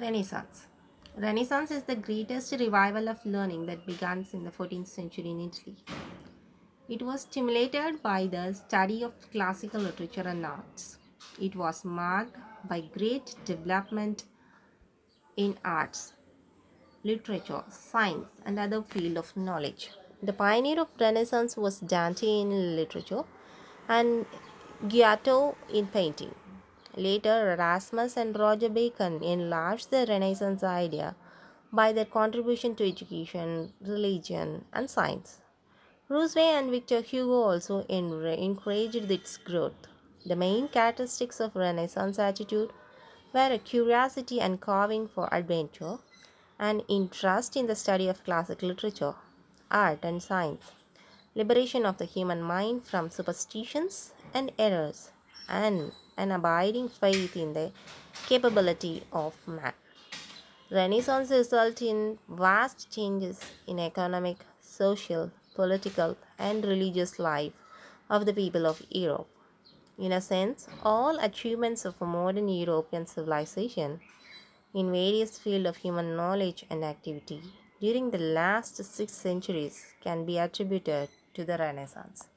Renaissance. Renaissance is the greatest revival of learning that began in the 14th century in Italy. It was stimulated by the study of classical literature and arts. It was marked by great development in arts, literature, science, and other fields of knowledge. The pioneer of Renaissance was Dante in literature and Giotto in painting. Later, Erasmus and Roger Bacon enlarged the Renaissance idea by their contribution to education, religion, and science. Rousseau and Victor Hugo also encouraged its growth. The main characteristics of Renaissance attitude were a curiosity and carving for adventure, an interest in the study of classic literature, art, and science, liberation of the human mind from superstitions and errors, and an abiding faith in the capability of man. Renaissance resulted in vast changes in economic, social, political, and religious life of the people of Europe. In a sense, all achievements of modern European civilization in various fields of human knowledge and activity during the last six centuries can be attributed to the Renaissance.